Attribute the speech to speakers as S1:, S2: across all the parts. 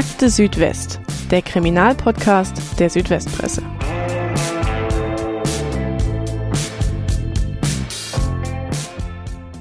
S1: Akte Südwest, der Kriminalpodcast der Südwestpresse.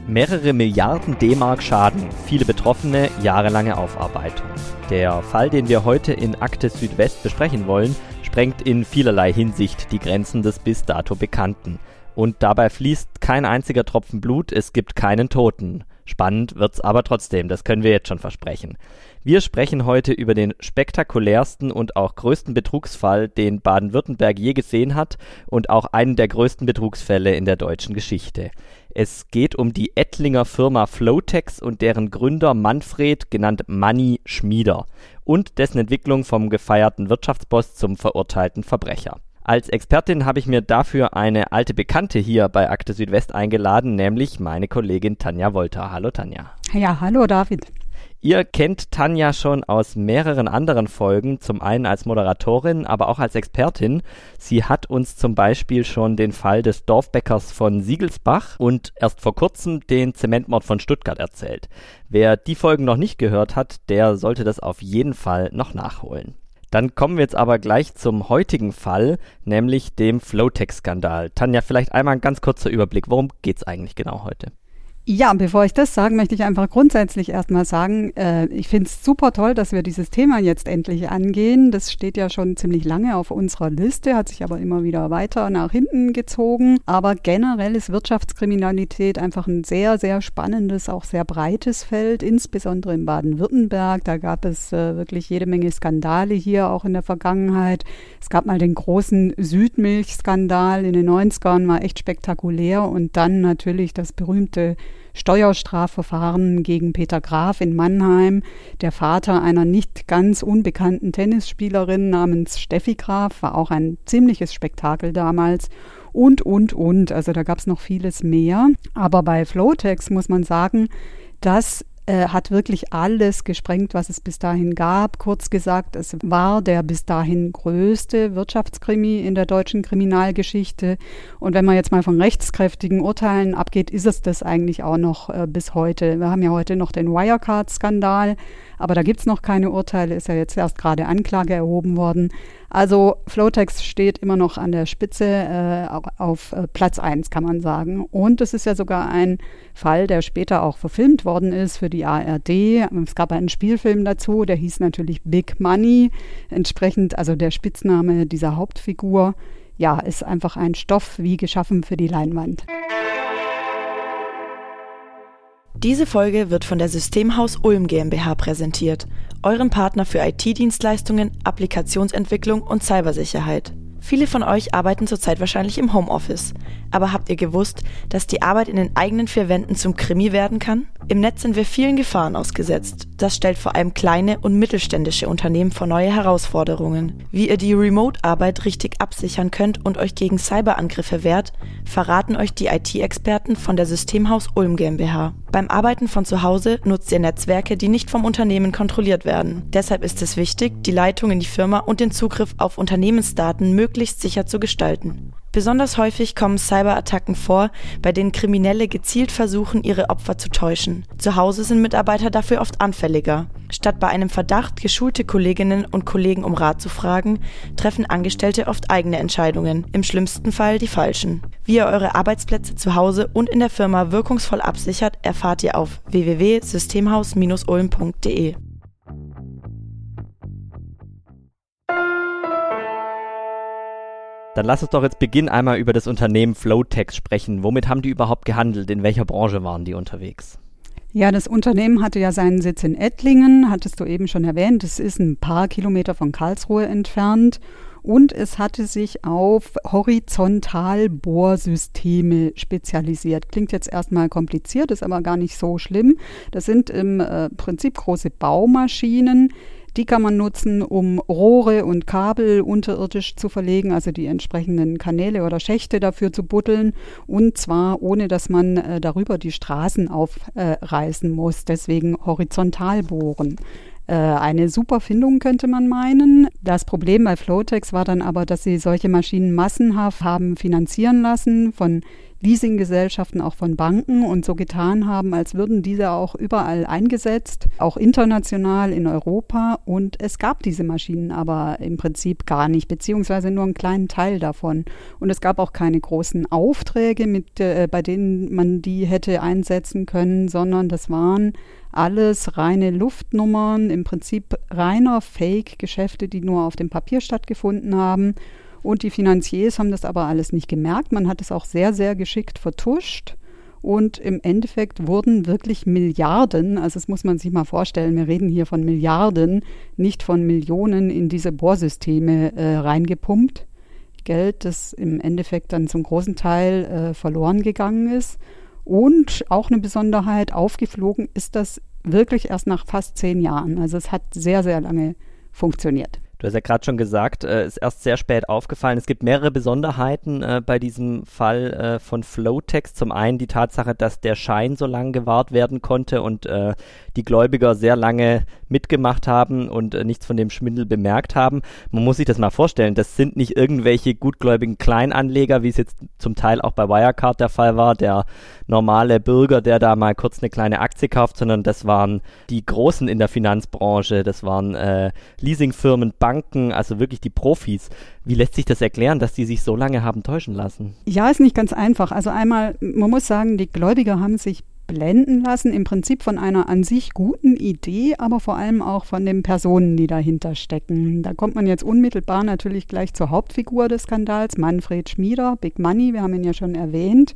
S2: Mehrere Milliarden D-Mark Schaden, viele Betroffene, jahrelange Aufarbeitung. Der Fall, den wir heute in Akte Südwest besprechen wollen, sprengt in vielerlei Hinsicht die Grenzen des bis dato Bekannten. Und dabei fließt kein einziger Tropfen Blut, es gibt keinen Toten. Spannend wird's aber trotzdem, das können wir jetzt schon versprechen. Wir sprechen heute über den spektakulärsten und auch größten Betrugsfall, den Baden-Württemberg je gesehen hat und auch einen der größten Betrugsfälle in der deutschen Geschichte. Es geht um die Ettlinger Firma Flowtex und deren Gründer Manfred, genannt Manny Schmieder, und dessen Entwicklung vom gefeierten Wirtschaftsboss zum verurteilten Verbrecher. Als Expertin habe ich mir dafür eine alte Bekannte hier bei Akte Südwest eingeladen, nämlich meine Kollegin Tanja Wolter. Hallo Tanja.
S3: Ja, hallo David.
S2: Ihr kennt Tanja schon aus mehreren anderen Folgen, zum einen als Moderatorin, aber auch als Expertin. Sie hat uns zum Beispiel schon den Fall des Dorfbäckers von Siegelsbach und erst vor kurzem den Zementmord von Stuttgart erzählt. Wer die Folgen noch nicht gehört hat, der sollte das auf jeden Fall noch nachholen. Dann kommen wir jetzt aber gleich zum heutigen Fall, nämlich dem Flowtex-Skandal. Tanja, vielleicht einmal ein ganz kurzer Überblick. Worum geht es eigentlich genau heute?
S3: Ja, bevor ich das sage, möchte ich einfach grundsätzlich erstmal sagen, äh, ich finde es super toll, dass wir dieses Thema jetzt endlich angehen. Das steht ja schon ziemlich lange auf unserer Liste, hat sich aber immer wieder weiter nach hinten gezogen. Aber generell ist Wirtschaftskriminalität einfach ein sehr, sehr spannendes, auch sehr breites Feld, insbesondere in Baden-Württemberg. Da gab es äh, wirklich jede Menge Skandale hier auch in der Vergangenheit. Es gab mal den großen Südmilchskandal in den 90ern, war echt spektakulär. Und dann natürlich das berühmte Steuerstrafverfahren gegen Peter Graf in Mannheim, der Vater einer nicht ganz unbekannten Tennisspielerin namens Steffi Graf, war auch ein ziemliches Spektakel damals. Und, und, und. Also da gab es noch vieles mehr. Aber bei Flowtex muss man sagen, das äh, hat wirklich alles gesprengt, was es bis dahin gab. Kurz gesagt, es war der bis dahin größte Wirtschaftskrimi in der deutschen Kriminalgeschichte. Und wenn man jetzt mal von rechtskräftigen Urteilen abgeht, ist es das eigentlich auch noch äh, bis heute. Wir haben ja heute noch den Wirecard-Skandal. Aber da gibt es noch keine Urteile, ist ja jetzt erst gerade Anklage erhoben worden. Also Flowtex steht immer noch an der Spitze äh, auf äh, Platz 1, kann man sagen. Und es ist ja sogar ein Fall, der später auch verfilmt worden ist für die ARD. Es gab einen Spielfilm dazu, der hieß natürlich Big Money. Entsprechend, also der Spitzname dieser Hauptfigur, ja, ist einfach ein Stoff wie geschaffen für die Leinwand.
S1: Diese Folge wird von der Systemhaus Ulm GmbH präsentiert, eurem Partner für IT-Dienstleistungen, Applikationsentwicklung und Cybersicherheit. Viele von euch arbeiten zurzeit wahrscheinlich im Homeoffice. Aber habt ihr gewusst, dass die Arbeit in den eigenen vier Wänden zum Krimi werden kann? Im Netz sind wir vielen Gefahren ausgesetzt. Das stellt vor allem kleine und mittelständische Unternehmen vor neue Herausforderungen. Wie ihr die Remote-Arbeit richtig absichern könnt und euch gegen Cyberangriffe wehrt, verraten euch die IT-Experten von der Systemhaus Ulm GmbH. Beim Arbeiten von zu Hause nutzt ihr Netzwerke, die nicht vom Unternehmen kontrolliert werden. Deshalb ist es wichtig, die Leitung in die Firma und den Zugriff auf Unternehmensdaten möglichst sicher zu gestalten. Besonders häufig kommen Cyberattacken vor, bei denen Kriminelle gezielt versuchen, ihre Opfer zu täuschen. Zu Hause sind Mitarbeiter dafür oft anfälliger. Statt bei einem Verdacht geschulte Kolleginnen und Kollegen um Rat zu fragen, treffen Angestellte oft eigene Entscheidungen, im schlimmsten Fall die falschen. Wie ihr eure Arbeitsplätze zu Hause und in der Firma wirkungsvoll absichert, erfahrt ihr auf www.systemhaus-ulm.de.
S2: Dann lass uns doch jetzt Beginn einmal über das Unternehmen Flowtex sprechen. Womit haben die überhaupt gehandelt? In welcher Branche waren die unterwegs?
S3: Ja, das Unternehmen hatte ja seinen Sitz in Ettlingen, hattest du eben schon erwähnt. Es ist ein paar Kilometer von Karlsruhe entfernt und es hatte sich auf Horizontalbohrsysteme spezialisiert. Klingt jetzt erstmal kompliziert, ist aber gar nicht so schlimm. Das sind im äh, Prinzip große Baumaschinen, die kann man nutzen, um Rohre und Kabel unterirdisch zu verlegen, also die entsprechenden Kanäle oder Schächte dafür zu buddeln und zwar ohne, dass man äh, darüber die Straßen aufreißen äh, muss. Deswegen horizontal bohren äh, eine super Findung, könnte man meinen. Das Problem bei Flowtex war dann aber, dass sie solche Maschinen massenhaft haben finanzieren lassen von Leasinggesellschaften auch von Banken und so getan haben, als würden diese auch überall eingesetzt, auch international in Europa. Und es gab diese Maschinen aber im Prinzip gar nicht, beziehungsweise nur einen kleinen Teil davon. Und es gab auch keine großen Aufträge, mit, äh, bei denen man die hätte einsetzen können, sondern das waren alles reine Luftnummern, im Prinzip reiner Fake-Geschäfte, die nur auf dem Papier stattgefunden haben. Und die Finanziers haben das aber alles nicht gemerkt. Man hat es auch sehr, sehr geschickt vertuscht. Und im Endeffekt wurden wirklich Milliarden, also das muss man sich mal vorstellen, wir reden hier von Milliarden, nicht von Millionen in diese Bohrsysteme äh, reingepumpt. Geld, das im Endeffekt dann zum großen Teil äh, verloren gegangen ist. Und auch eine Besonderheit, aufgeflogen ist das wirklich erst nach fast zehn Jahren. Also es hat sehr, sehr lange funktioniert.
S2: Du hast ja gerade schon gesagt, äh, ist erst sehr spät aufgefallen. Es gibt mehrere Besonderheiten äh, bei diesem Fall äh, von Flowtext. Zum einen die Tatsache, dass der Schein so lange gewahrt werden konnte und äh, die Gläubiger sehr lange mitgemacht haben und äh, nichts von dem Schwindel bemerkt haben. Man muss sich das mal vorstellen. Das sind nicht irgendwelche gutgläubigen Kleinanleger, wie es jetzt zum Teil auch bei Wirecard der Fall war, der normale Bürger, der da mal kurz eine kleine Aktie kauft, sondern das waren die Großen in der Finanzbranche. Das waren äh, Leasingfirmen, Banken, Banken, also wirklich die Profis. Wie lässt sich das erklären, dass die sich so lange haben täuschen lassen?
S3: Ja, ist nicht ganz einfach. Also einmal, man muss sagen, die Gläubiger haben sich blenden lassen, im Prinzip von einer an sich guten Idee, aber vor allem auch von den Personen, die dahinter stecken. Da kommt man jetzt unmittelbar natürlich gleich zur Hauptfigur des Skandals, Manfred Schmieder, Big Money, wir haben ihn ja schon erwähnt.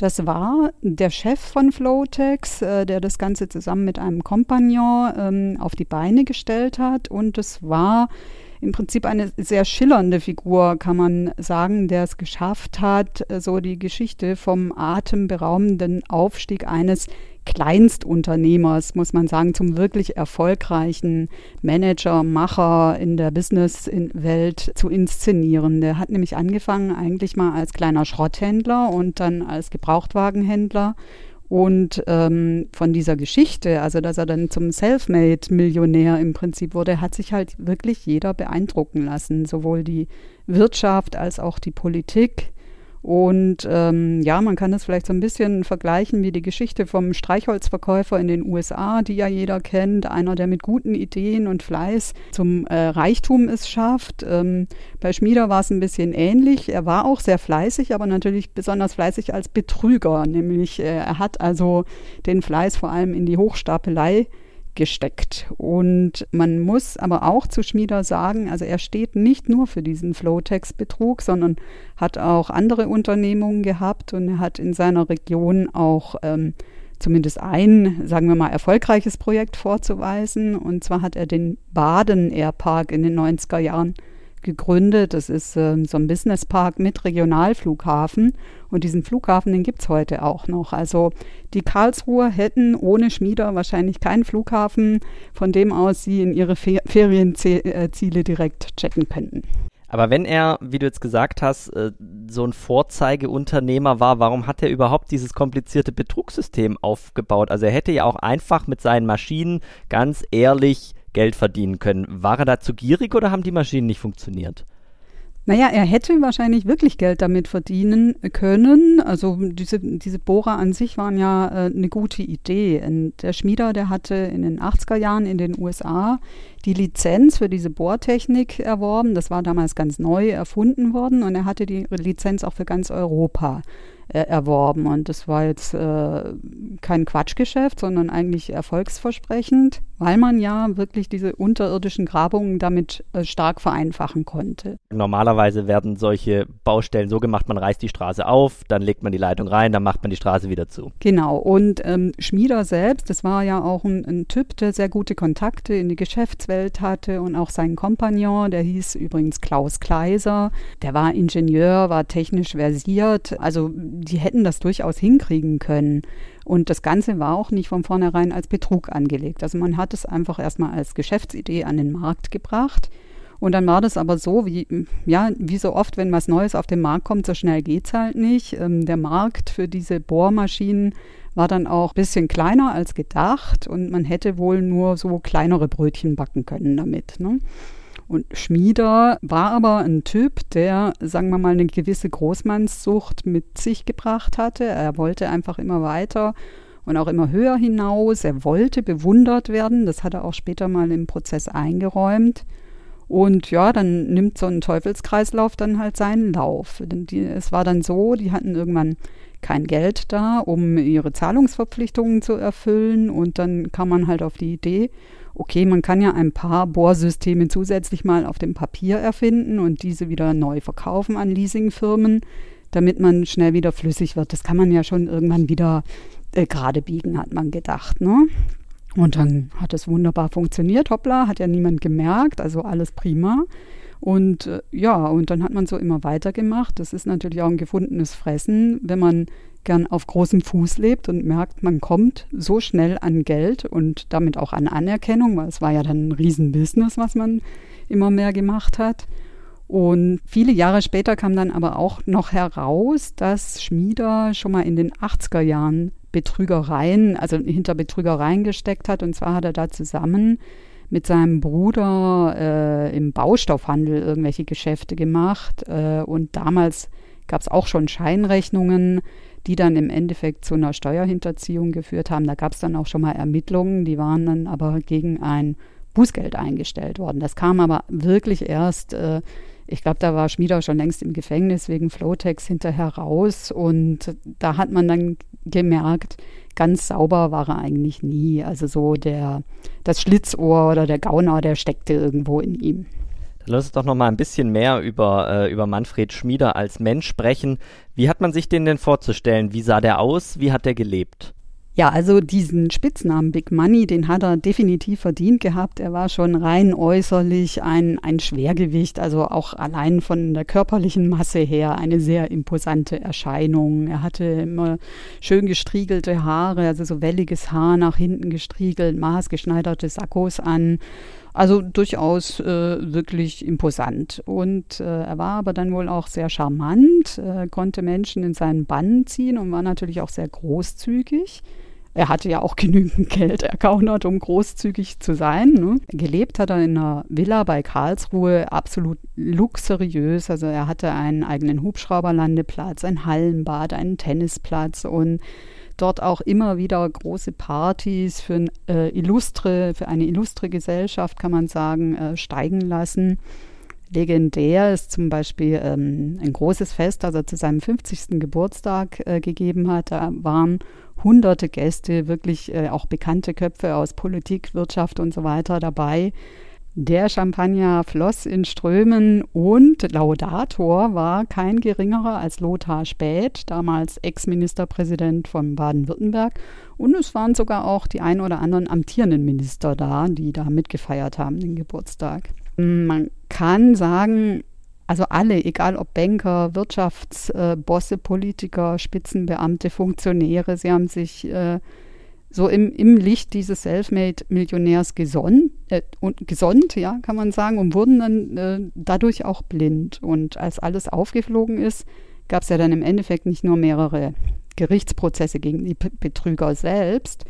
S3: Das war der Chef von Flowtex, äh, der das Ganze zusammen mit einem Kompagnon ähm, auf die Beine gestellt hat. Und es war im Prinzip eine sehr schillernde Figur, kann man sagen, der es geschafft hat, äh, so die Geschichte vom atemberaubenden Aufstieg eines Kleinstunternehmers, muss man sagen, zum wirklich erfolgreichen Manager, Macher in der Businesswelt zu inszenieren. Der hat nämlich angefangen eigentlich mal als kleiner Schrotthändler und dann als Gebrauchtwagenhändler und ähm, von dieser Geschichte, also dass er dann zum Selfmade-Millionär im Prinzip wurde, hat sich halt wirklich jeder beeindrucken lassen, sowohl die Wirtschaft als auch die Politik. Und ähm, ja, man kann das vielleicht so ein bisschen vergleichen wie die Geschichte vom Streichholzverkäufer in den USA, die ja jeder kennt. Einer, der mit guten Ideen und Fleiß zum äh, Reichtum es schafft. Ähm, bei Schmieder war es ein bisschen ähnlich. Er war auch sehr fleißig, aber natürlich besonders fleißig als Betrüger. Nämlich äh, er hat also den Fleiß vor allem in die Hochstapelei gesteckt. Und man muss aber auch zu Schmieder sagen, also er steht nicht nur für diesen Flowtex-Betrug, sondern hat auch andere Unternehmungen gehabt und er hat in seiner Region auch ähm, zumindest ein, sagen wir mal, erfolgreiches Projekt vorzuweisen. Und zwar hat er den Baden Airpark in den 90er Jahren gegründet. Das ist ähm, so ein Businesspark mit Regionalflughafen. Und diesen Flughafen, den gibt es heute auch noch. Also die Karlsruher hätten ohne Schmieder wahrscheinlich keinen Flughafen, von dem aus sie in ihre Fe Ferienziele direkt checken könnten.
S2: Aber wenn er, wie du jetzt gesagt hast, äh, so ein Vorzeigeunternehmer war, warum hat er überhaupt dieses komplizierte Betrugssystem aufgebaut? Also er hätte ja auch einfach mit seinen Maschinen ganz ehrlich Geld verdienen können. War er da zu gierig oder haben die Maschinen nicht funktioniert?
S3: Naja, er hätte wahrscheinlich wirklich Geld damit verdienen können. Also diese, diese Bohrer an sich waren ja äh, eine gute Idee. Und der Schmieder, der hatte in den 80er Jahren in den USA die Lizenz für diese Bohrtechnik erworben. Das war damals ganz neu erfunden worden und er hatte die Lizenz auch für ganz Europa äh, erworben. Und das war jetzt äh, kein Quatschgeschäft, sondern eigentlich erfolgsversprechend, weil man ja wirklich diese unterirdischen Grabungen damit äh, stark vereinfachen konnte.
S2: Normalerweise werden solche Baustellen so gemacht, man reißt die Straße auf, dann legt man die Leitung rein, dann macht man die Straße wieder zu.
S3: Genau. Und ähm, Schmieder selbst, das war ja auch ein, ein Typ, der sehr gute Kontakte in die Geschäftswelt hatte und auch sein Kompagnon, der hieß übrigens Klaus Kleiser, der war Ingenieur, war technisch versiert. Also die hätten das durchaus hinkriegen können. Und das Ganze war auch nicht von vornherein als Betrug angelegt. Also man hat es einfach erstmal als Geschäftsidee an den Markt gebracht. Und dann war das aber so, wie, ja, wie so oft, wenn was Neues auf den Markt kommt, so schnell geht es halt nicht. Ähm, der Markt für diese Bohrmaschinen war dann auch ein bisschen kleiner als gedacht und man hätte wohl nur so kleinere Brötchen backen können damit. Ne? Und Schmieder war aber ein Typ, der, sagen wir mal, eine gewisse Großmannssucht mit sich gebracht hatte. Er wollte einfach immer weiter und auch immer höher hinaus. Er wollte bewundert werden. Das hat er auch später mal im Prozess eingeräumt. Und ja, dann nimmt so ein Teufelskreislauf dann halt seinen Lauf. Es war dann so, die hatten irgendwann kein Geld da, um ihre Zahlungsverpflichtungen zu erfüllen. Und dann kam man halt auf die Idee, okay, man kann ja ein paar Bohrsysteme zusätzlich mal auf dem Papier erfinden und diese wieder neu verkaufen an Leasingfirmen, damit man schnell wieder flüssig wird. Das kann man ja schon irgendwann wieder äh, gerade biegen, hat man gedacht. Ne? Und dann hat es wunderbar funktioniert. Hoppla, hat ja niemand gemerkt, also alles prima. Und äh, ja, und dann hat man so immer weitergemacht. Das ist natürlich auch ein gefundenes Fressen, wenn man gern auf großem Fuß lebt und merkt, man kommt so schnell an Geld und damit auch an Anerkennung, weil es war ja dann ein Riesenbusiness, was man immer mehr gemacht hat. Und viele Jahre später kam dann aber auch noch heraus, dass Schmieder schon mal in den 80er Jahren Betrügereien, also hinter Betrügereien gesteckt hat. Und zwar hat er da zusammen mit seinem Bruder äh, im Baustoffhandel irgendwelche Geschäfte gemacht. Äh, und damals gab es auch schon Scheinrechnungen, die dann im Endeffekt zu einer Steuerhinterziehung geführt haben. Da gab es dann auch schon mal Ermittlungen, die waren dann aber gegen ein Bußgeld eingestellt worden. Das kam aber wirklich erst, äh, ich glaube, da war Schmieder schon längst im Gefängnis wegen Flowtex hinterher raus und da hat man dann gemerkt, ganz sauber war er eigentlich nie. Also so der, das Schlitzohr oder der Gauner, der steckte irgendwo in ihm.
S2: Dann lass uns doch noch mal ein bisschen mehr über, äh, über Manfred Schmieder als Mensch sprechen. Wie hat man sich den denn vorzustellen? Wie sah der aus? Wie hat er gelebt?
S3: Ja, also diesen Spitznamen Big Money, den hat er definitiv verdient gehabt. Er war schon rein äußerlich ein, ein Schwergewicht, also auch allein von der körperlichen Masse her eine sehr imposante Erscheinung. Er hatte immer schön gestriegelte Haare, also so welliges Haar nach hinten gestriegelt, maßgeschneiderte Sakkos an. Also durchaus äh, wirklich imposant. Und äh, er war aber dann wohl auch sehr charmant, äh, konnte Menschen in seinen Bann ziehen und war natürlich auch sehr großzügig. Er hatte ja auch genügend Geld ergaunert, um großzügig zu sein. Ne? Gelebt hat er in einer Villa bei Karlsruhe, absolut luxuriös. Also er hatte einen eigenen Hubschrauberlandeplatz, ein Hallenbad, einen Tennisplatz und dort auch immer wieder große Partys für, äh, illustre, für eine illustre Gesellschaft, kann man sagen, äh, steigen lassen. Legendär ist zum Beispiel ähm, ein großes Fest, das er zu seinem 50. Geburtstag äh, gegeben hat. Da waren hunderte Gäste, wirklich äh, auch bekannte Köpfe aus Politik, Wirtschaft und so weiter dabei. Der Champagner floss in Strömen und Laudator war kein geringerer als Lothar Späth, damals Ex-Ministerpräsident von Baden-Württemberg. Und es waren sogar auch die ein oder anderen amtierenden Minister da, die da mitgefeiert haben, den Geburtstag. Man kann sagen, also alle, egal ob Banker, Wirtschaftsbosse, Politiker, Spitzenbeamte, Funktionäre, sie haben sich äh, so im, im Licht dieses Selfmade-Millionärs gesonnt, äh, und gesonnt, ja, kann man sagen, und wurden dann äh, dadurch auch blind. Und als alles aufgeflogen ist, gab es ja dann im Endeffekt nicht nur mehrere Gerichtsprozesse gegen die P Betrüger selbst,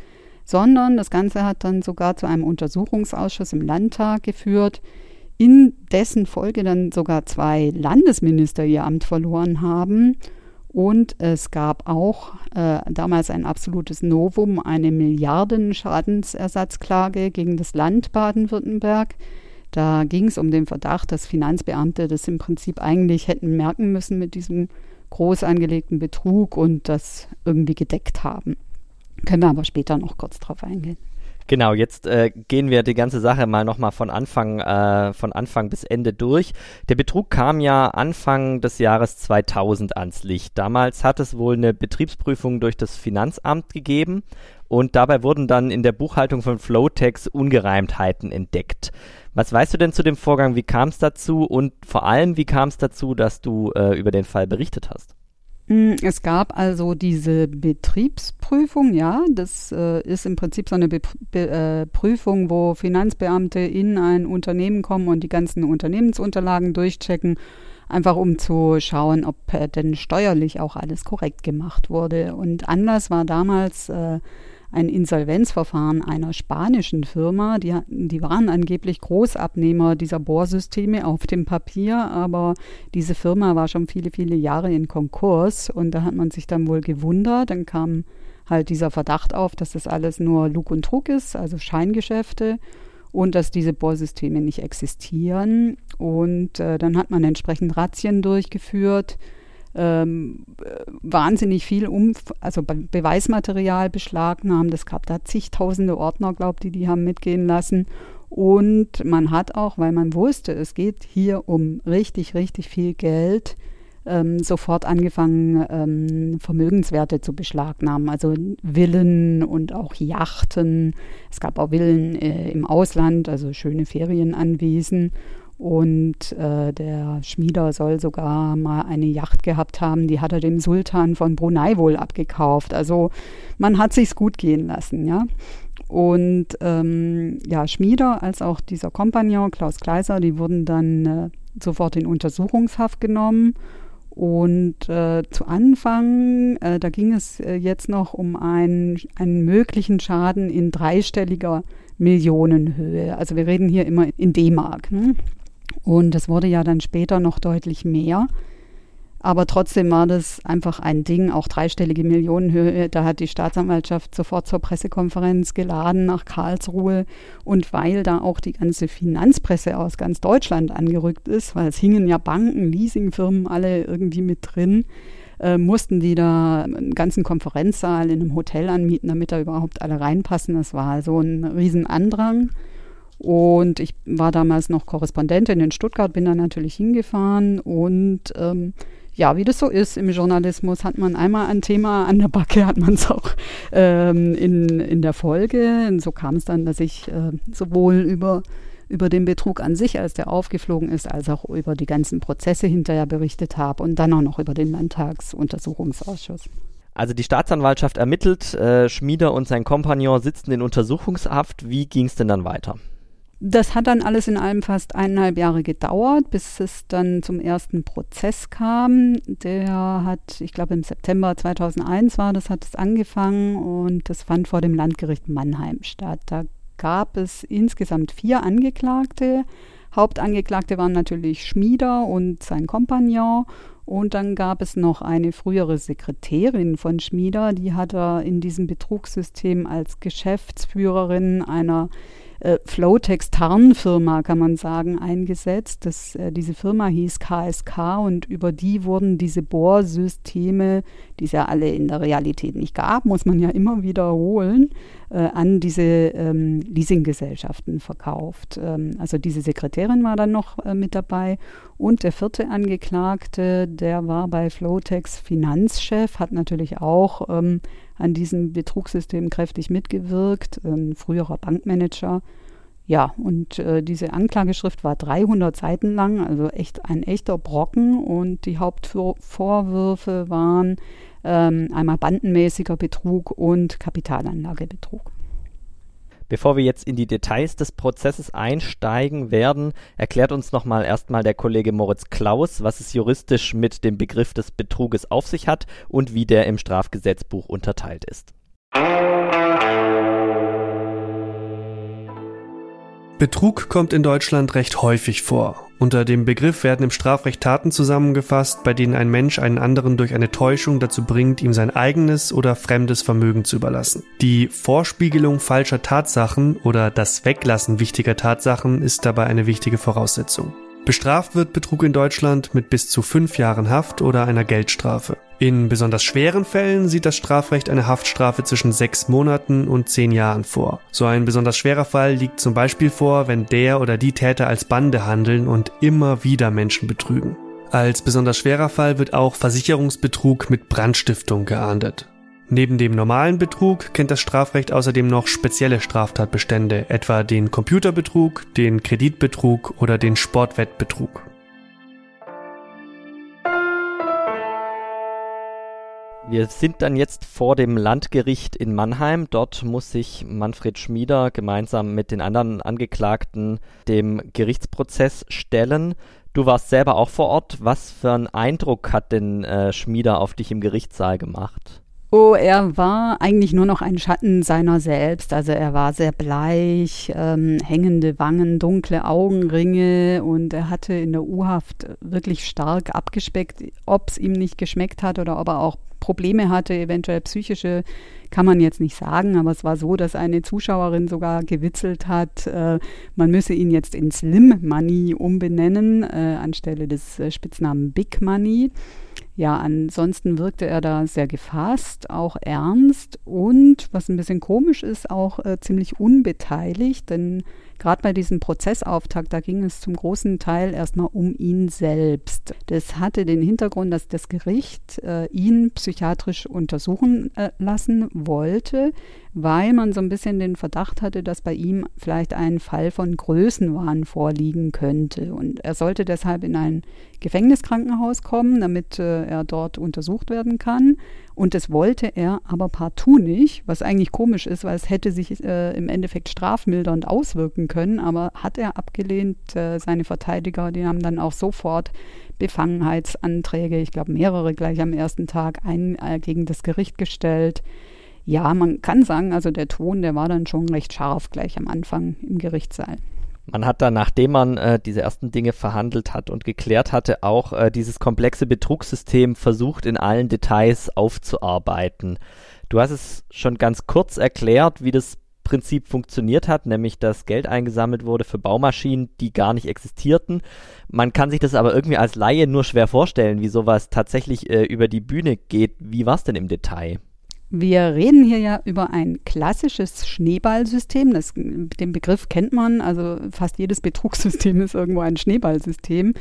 S3: sondern das Ganze hat dann sogar zu einem Untersuchungsausschuss im Landtag geführt, in dessen Folge dann sogar zwei Landesminister ihr Amt verloren haben. Und es gab auch äh, damals ein absolutes Novum, eine Milliarden-Schadensersatzklage gegen das Land Baden-Württemberg. Da ging es um den Verdacht, dass Finanzbeamte das im Prinzip eigentlich hätten merken müssen mit diesem groß angelegten Betrug und das irgendwie gedeckt haben. Können wir aber später noch kurz drauf eingehen.
S2: Genau, jetzt äh, gehen wir die ganze Sache mal nochmal von Anfang, äh, von Anfang bis Ende durch. Der Betrug kam ja Anfang des Jahres 2000 ans Licht. Damals hat es wohl eine Betriebsprüfung durch das Finanzamt gegeben und dabei wurden dann in der Buchhaltung von Flowtex Ungereimtheiten entdeckt. Was weißt du denn zu dem Vorgang? Wie kam es dazu und vor allem, wie kam es dazu, dass du äh, über den Fall berichtet hast?
S3: Hm, es gab also diese Betriebsprüfung, ja, das äh, ist im Prinzip so eine Be Be äh, Prüfung, wo Finanzbeamte in ein Unternehmen kommen und die ganzen Unternehmensunterlagen durchchecken. einfach um zu schauen, ob äh, denn steuerlich auch alles korrekt gemacht wurde. Und Anlass war damals äh, ein Insolvenzverfahren einer spanischen Firma. Die, die waren angeblich Großabnehmer dieser Bohrsysteme auf dem Papier, aber diese Firma war schon viele, viele Jahre in Konkurs und da hat man sich dann wohl gewundert. Dann kam halt dieser Verdacht auf, dass das alles nur Lug und Trug ist, also Scheingeschäfte und dass diese Bohrsysteme nicht existieren. Und äh, dann hat man entsprechend Razzien durchgeführt ähm, wahnsinnig viel um, also Beweismaterial beschlagnahmt. Es gab da zigtausende Ordner, glaubt die, die haben mitgehen lassen. Und man hat auch, weil man wusste, es geht hier um richtig, richtig viel Geld, ähm, sofort angefangen, ähm, Vermögenswerte zu beschlagnahmen, also Villen und auch Yachten. Es gab auch Villen äh, im Ausland, also schöne Ferienanwesen. Und äh, der Schmieder soll sogar mal eine Yacht gehabt haben, die hat er dem Sultan von Brunei wohl abgekauft. Also man hat sich's gut gehen lassen, ja. Und ähm, ja, Schmieder als auch dieser Kompagnon Klaus Kleiser, die wurden dann äh, sofort in Untersuchungshaft genommen. Und äh, zu Anfang, äh, da ging es äh, jetzt noch um einen, einen möglichen Schaden in dreistelliger Millionenhöhe. Also wir reden hier immer in D-Mark. Ne? Und es wurde ja dann später noch deutlich mehr. Aber trotzdem war das einfach ein Ding, auch dreistellige Millionenhöhe. Da hat die Staatsanwaltschaft sofort zur Pressekonferenz geladen nach Karlsruhe. Und weil da auch die ganze Finanzpresse aus ganz Deutschland angerückt ist, weil es hingen ja Banken, Leasingfirmen alle irgendwie mit drin, äh, mussten die da einen ganzen Konferenzsaal in einem Hotel anmieten, damit da überhaupt alle reinpassen. Das war so ein Riesenandrang. Und ich war damals noch Korrespondentin in Stuttgart, bin da natürlich hingefahren und ähm, ja, wie das so ist im Journalismus, hat man einmal ein Thema an der Backe, hat man es auch ähm, in, in der Folge. Und so kam es dann, dass ich äh, sowohl über, über den Betrug an sich, als der aufgeflogen ist, als auch über die ganzen Prozesse hinterher berichtet habe und dann auch noch über den Landtagsuntersuchungsausschuss.
S2: Also die Staatsanwaltschaft ermittelt, äh, Schmieder und sein Kompagnon sitzen in Untersuchungshaft. Wie ging es denn dann weiter?
S3: Das hat dann alles in allem fast eineinhalb Jahre gedauert, bis es dann zum ersten Prozess kam. Der hat, ich glaube im September 2001 war das, hat es angefangen und das fand vor dem Landgericht Mannheim statt. Da gab es insgesamt vier Angeklagte. Hauptangeklagte waren natürlich Schmieder und sein Kompagnon. Und dann gab es noch eine frühere Sekretärin von Schmieder, die hat er in diesem Betrugssystem als Geschäftsführerin einer äh, Flowtex Tarnfirma, kann man sagen, eingesetzt. Das, äh, diese Firma hieß KSK und über die wurden diese Bohrsysteme, die es ja alle in der Realität nicht gab, muss man ja immer wiederholen, äh, an diese ähm, Leasinggesellschaften verkauft. Ähm, also diese Sekretärin war dann noch äh, mit dabei und der vierte Angeklagte, der war bei Flowtex Finanzchef, hat natürlich auch ähm, an diesem Betrugssystem kräftig mitgewirkt, ein früherer Bankmanager. Ja, und äh, diese Anklageschrift war 300 Seiten lang, also echt ein echter Brocken. Und die Hauptvorwürfe waren ähm, einmal bandenmäßiger Betrug und Kapitalanlagebetrug.
S2: Bevor wir jetzt in die Details des Prozesses einsteigen werden, erklärt uns nochmal erstmal der Kollege Moritz Klaus, was es juristisch mit dem Begriff des Betruges auf sich hat und wie der im Strafgesetzbuch unterteilt ist.
S4: Betrug kommt in Deutschland recht häufig vor. Unter dem Begriff werden im Strafrecht Taten zusammengefasst, bei denen ein Mensch einen anderen durch eine Täuschung dazu bringt, ihm sein eigenes oder fremdes Vermögen zu überlassen. Die Vorspiegelung falscher Tatsachen oder das Weglassen wichtiger Tatsachen ist dabei eine wichtige Voraussetzung. Bestraft wird Betrug in Deutschland mit bis zu fünf Jahren Haft oder einer Geldstrafe. In besonders schweren Fällen sieht das Strafrecht eine Haftstrafe zwischen sechs Monaten und zehn Jahren vor. So ein besonders schwerer Fall liegt zum Beispiel vor, wenn der oder die Täter als Bande handeln und immer wieder Menschen betrügen. Als besonders schwerer Fall wird auch Versicherungsbetrug mit Brandstiftung geahndet. Neben dem normalen Betrug kennt das Strafrecht außerdem noch spezielle Straftatbestände, etwa den Computerbetrug, den Kreditbetrug oder den Sportwettbetrug.
S2: Wir sind dann jetzt vor dem Landgericht in Mannheim. Dort muss sich Manfred Schmieder gemeinsam mit den anderen Angeklagten dem Gerichtsprozess stellen. Du warst selber auch vor Ort. Was für einen Eindruck hat denn äh, Schmieder auf dich im Gerichtssaal gemacht?
S3: Oh, er war eigentlich nur noch ein Schatten seiner selbst. Also er war sehr bleich, ähm, hängende Wangen, dunkle Augenringe und er hatte in der U-Haft wirklich stark abgespeckt. Ob es ihm nicht geschmeckt hat oder ob er auch Probleme hatte, eventuell psychische, kann man jetzt nicht sagen, aber es war so, dass eine Zuschauerin sogar gewitzelt hat, äh, man müsse ihn jetzt in Slim Money umbenennen, äh, anstelle des äh, Spitznamen Big Money. Ja, ansonsten wirkte er da sehr gefasst, auch ernst und, was ein bisschen komisch ist, auch äh, ziemlich unbeteiligt, denn Gerade bei diesem Prozessauftakt, da ging es zum großen Teil erstmal um ihn selbst. Das hatte den Hintergrund, dass das Gericht äh, ihn psychiatrisch untersuchen äh, lassen wollte, weil man so ein bisschen den Verdacht hatte, dass bei ihm vielleicht ein Fall von Größenwahn vorliegen könnte. Und er sollte deshalb in ein Gefängniskrankenhaus kommen, damit äh, er dort untersucht werden kann. Und das wollte er aber partout nicht, was eigentlich komisch ist, weil es hätte sich äh, im Endeffekt strafmildernd auswirken können. Aber hat er abgelehnt, äh, seine Verteidiger, die haben dann auch sofort Befangenheitsanträge, ich glaube mehrere gleich am ersten Tag, ein, äh, gegen das Gericht gestellt. Ja, man kann sagen, also der Ton, der war dann schon recht scharf gleich am Anfang im Gerichtssaal.
S2: Man hat dann, nachdem man äh, diese ersten Dinge verhandelt hat und geklärt hatte, auch äh, dieses komplexe Betrugssystem versucht in allen Details aufzuarbeiten. Du hast es schon ganz kurz erklärt, wie das Prinzip funktioniert hat, nämlich dass Geld eingesammelt wurde für Baumaschinen, die gar nicht existierten. Man kann sich das aber irgendwie als Laie nur schwer vorstellen, wie sowas tatsächlich äh, über die Bühne geht. Wie war es denn im Detail?
S3: Wir reden hier ja über ein klassisches Schneeballsystem. Das, den Begriff kennt man. Also fast jedes Betrugssystem ist irgendwo ein Schneeballsystem.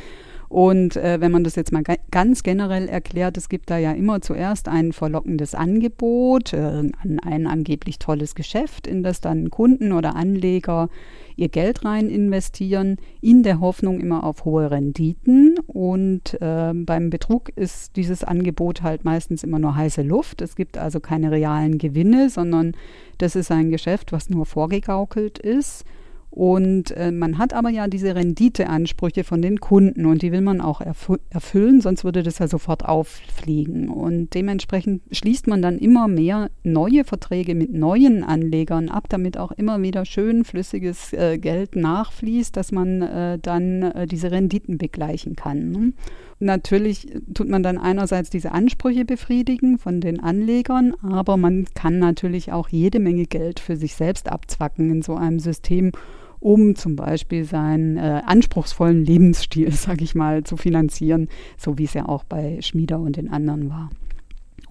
S3: Und äh, wenn man das jetzt mal ganz generell erklärt, es gibt da ja immer zuerst ein verlockendes Angebot, äh, ein angeblich tolles Geschäft, in das dann Kunden oder Anleger ihr Geld rein investieren, in der Hoffnung immer auf hohe Renditen. Und äh, beim Betrug ist dieses Angebot halt meistens immer nur heiße Luft. Es gibt also keine realen Gewinne, sondern das ist ein Geschäft, was nur vorgegaukelt ist. Und äh, man hat aber ja diese Renditeansprüche von den Kunden und die will man auch erfüllen, sonst würde das ja sofort auffliegen. Und dementsprechend schließt man dann immer mehr neue Verträge mit neuen Anlegern ab, damit auch immer wieder schön flüssiges äh, Geld nachfließt, dass man äh, dann äh, diese Renditen begleichen kann. Ne? Natürlich tut man dann einerseits diese Ansprüche befriedigen von den Anlegern, aber man kann natürlich auch jede Menge Geld für sich selbst abzwacken in so einem System um zum Beispiel seinen äh, anspruchsvollen Lebensstil, sage ich mal, zu finanzieren, so wie es ja auch bei Schmieder und den anderen war.